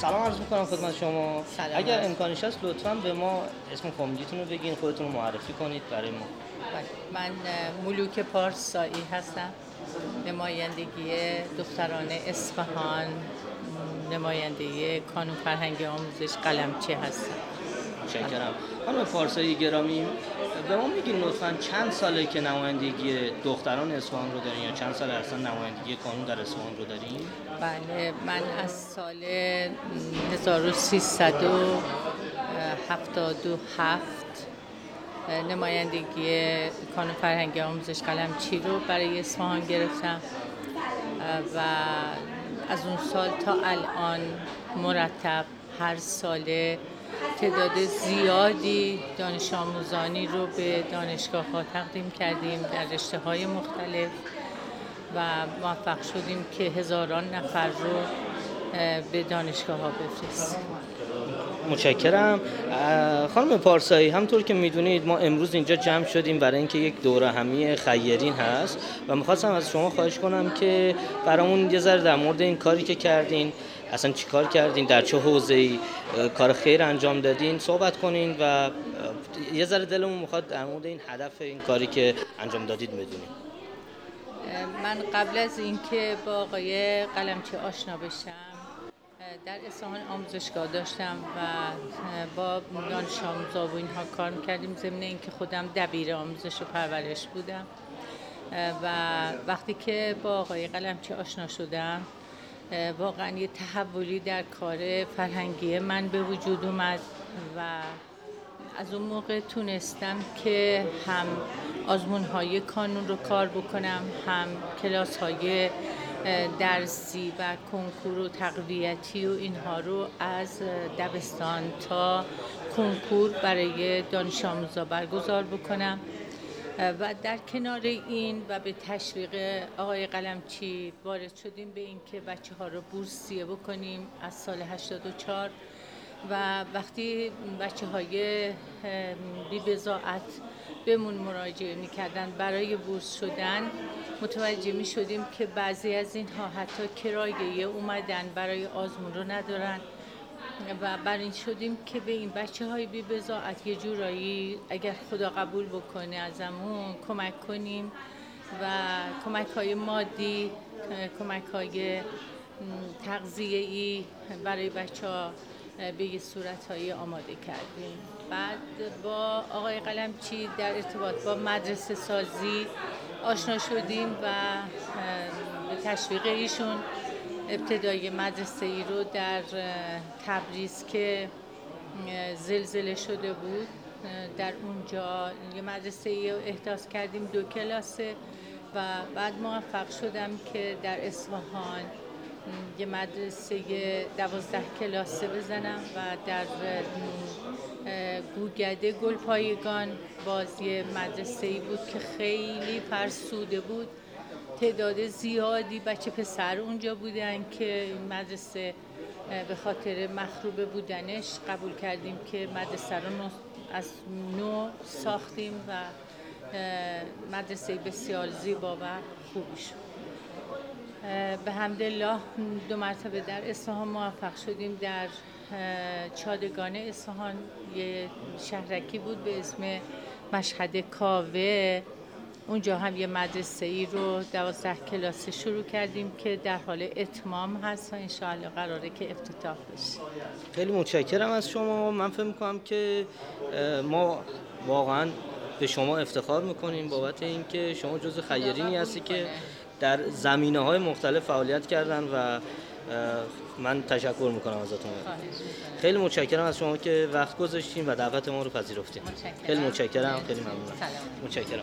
سلام عرض می‌کنم خدمت شما. اگر امکانش هست لطفا به ما اسم فامیلیتون رو بگین خودتون رو معرفی کنید برای ما. بله، من ملوک پارسایی هستم. نمایندگی دختران اصفهان نماینده کانون فرهنگی آموزش قلمچی هستم. متشکرم. خانم فارسایی گرامی به ما میگین لطفا چند ساله که نمایندگی دختران اصفهان رو دارین یا چند سال اصلا نمایندگی کانون در اصفهان رو دارین؟ بله من از سال 1377 نمایندگی کانون فرهنگی آموزش قلم چی رو برای اصفهان گرفتم. و از اون سال تا الان مرتب هر ساله تعداد زیادی دانش آموزانی رو به دانشگاه ها تقدیم کردیم در رشته های مختلف و موفق شدیم که هزاران نفر رو به دانشگاه ها بفرستیم. متشکرم. خانم پارسایی همطور که می‌دونید ما امروز اینجا جمع شدیم برای اینکه یک دوره همی خیرین هست و می‌خواستم از شما خواهش کنم که برامون یه ذره در مورد این کاری که کردین اصلا چیکار کردین؟ در چه حوزه‌ای؟ کار خیر انجام دادین؟ صحبت کنین و یه ذره دلمون می‌خواد در مورد این هدف این کاری که انجام دادید بدونیم من قبل از اینکه با آقای قلمچی آشنا بشم در اصفهان آموزشگاه داشتم و با دانش آموزا و اینها کار می‌کردیم. ضمن اینکه خودم دبیر آموزش و پرورش بودم. و وقتی که با آقای قلمچی آشنا شدم واقعا یه تحولی در کار فرهنگی من به وجود اومد و از اون موقع تونستم که هم آزمون های کانون رو کار بکنم هم کلاس های درسی و کنکور و تقویتی و اینها رو از دبستان تا کنکور برای دانش آموزا برگزار بکنم. و در کنار این و به تشویق آقای قلمچی وارد شدیم به اینکه بچه ها رو بورسیه بکنیم از سال 84 و وقتی بچه های بی بزاعت بهمون مراجعه می‌کردن برای بورس شدن متوجه می شدیم که بعضی از اینها حتی کرایه اومدن برای آزمون رو ندارن. و بر این شدیم که به این بچه های بی بزاعت یه جورایی اگر خدا قبول بکنه ازمون کمک کنیم و کمک های مادی کمک های تغذیه ای برای بچه ها به یه صورت های آماده کردیم. بعد با آقای قلمچی در ارتباط با مدرسه سازی آشنا شدیم و به تشویق ایشون ابتدای مدرسه ای رو در تبریز که زلزله شده بود. در اونجا یه مدرسه ای احداث کردیم دو کلاسه و بعد موفق شدم که در اصفهان یه مدرسه دوازده کلاسه بزنم و در گوگده گلپایگان بازی مدرسه ای بود که خیلی فرسوده بود. تعداد زیادی بچه پسر اونجا بودن که مدرسه به خاطر مخروبه بودنش قبول کردیم که مدرسه رو از نو ساختیم و مدرسه بسیار زیبا و خوب شد. به حمدالله دو مرتبه در اصفهان موفق شدیم در چادگان اصفهان. یه شهرکی بود به اسم مشهد کاوه. اونجا هم یه مدرسه ای رو دوازده کلاس شروع کردیم که در حال اتمام هست و انشاءالله قراره که افتتاح بشه. خیلی متشکرم از شما. من فکر می‌کنم که ما واقعا به شما افتخار می‌کنیم بابت اینکه شما جز خیرینی هستی که در زمینه های مختلف فعالیت کردن و من تشکر می‌کنم ازتون. خیلی متشکرم از شما که وقت گذاشتین و دعوت ما رو پذیرفتین. خیلی متشکرم. خیلی ممنونم متشکرم.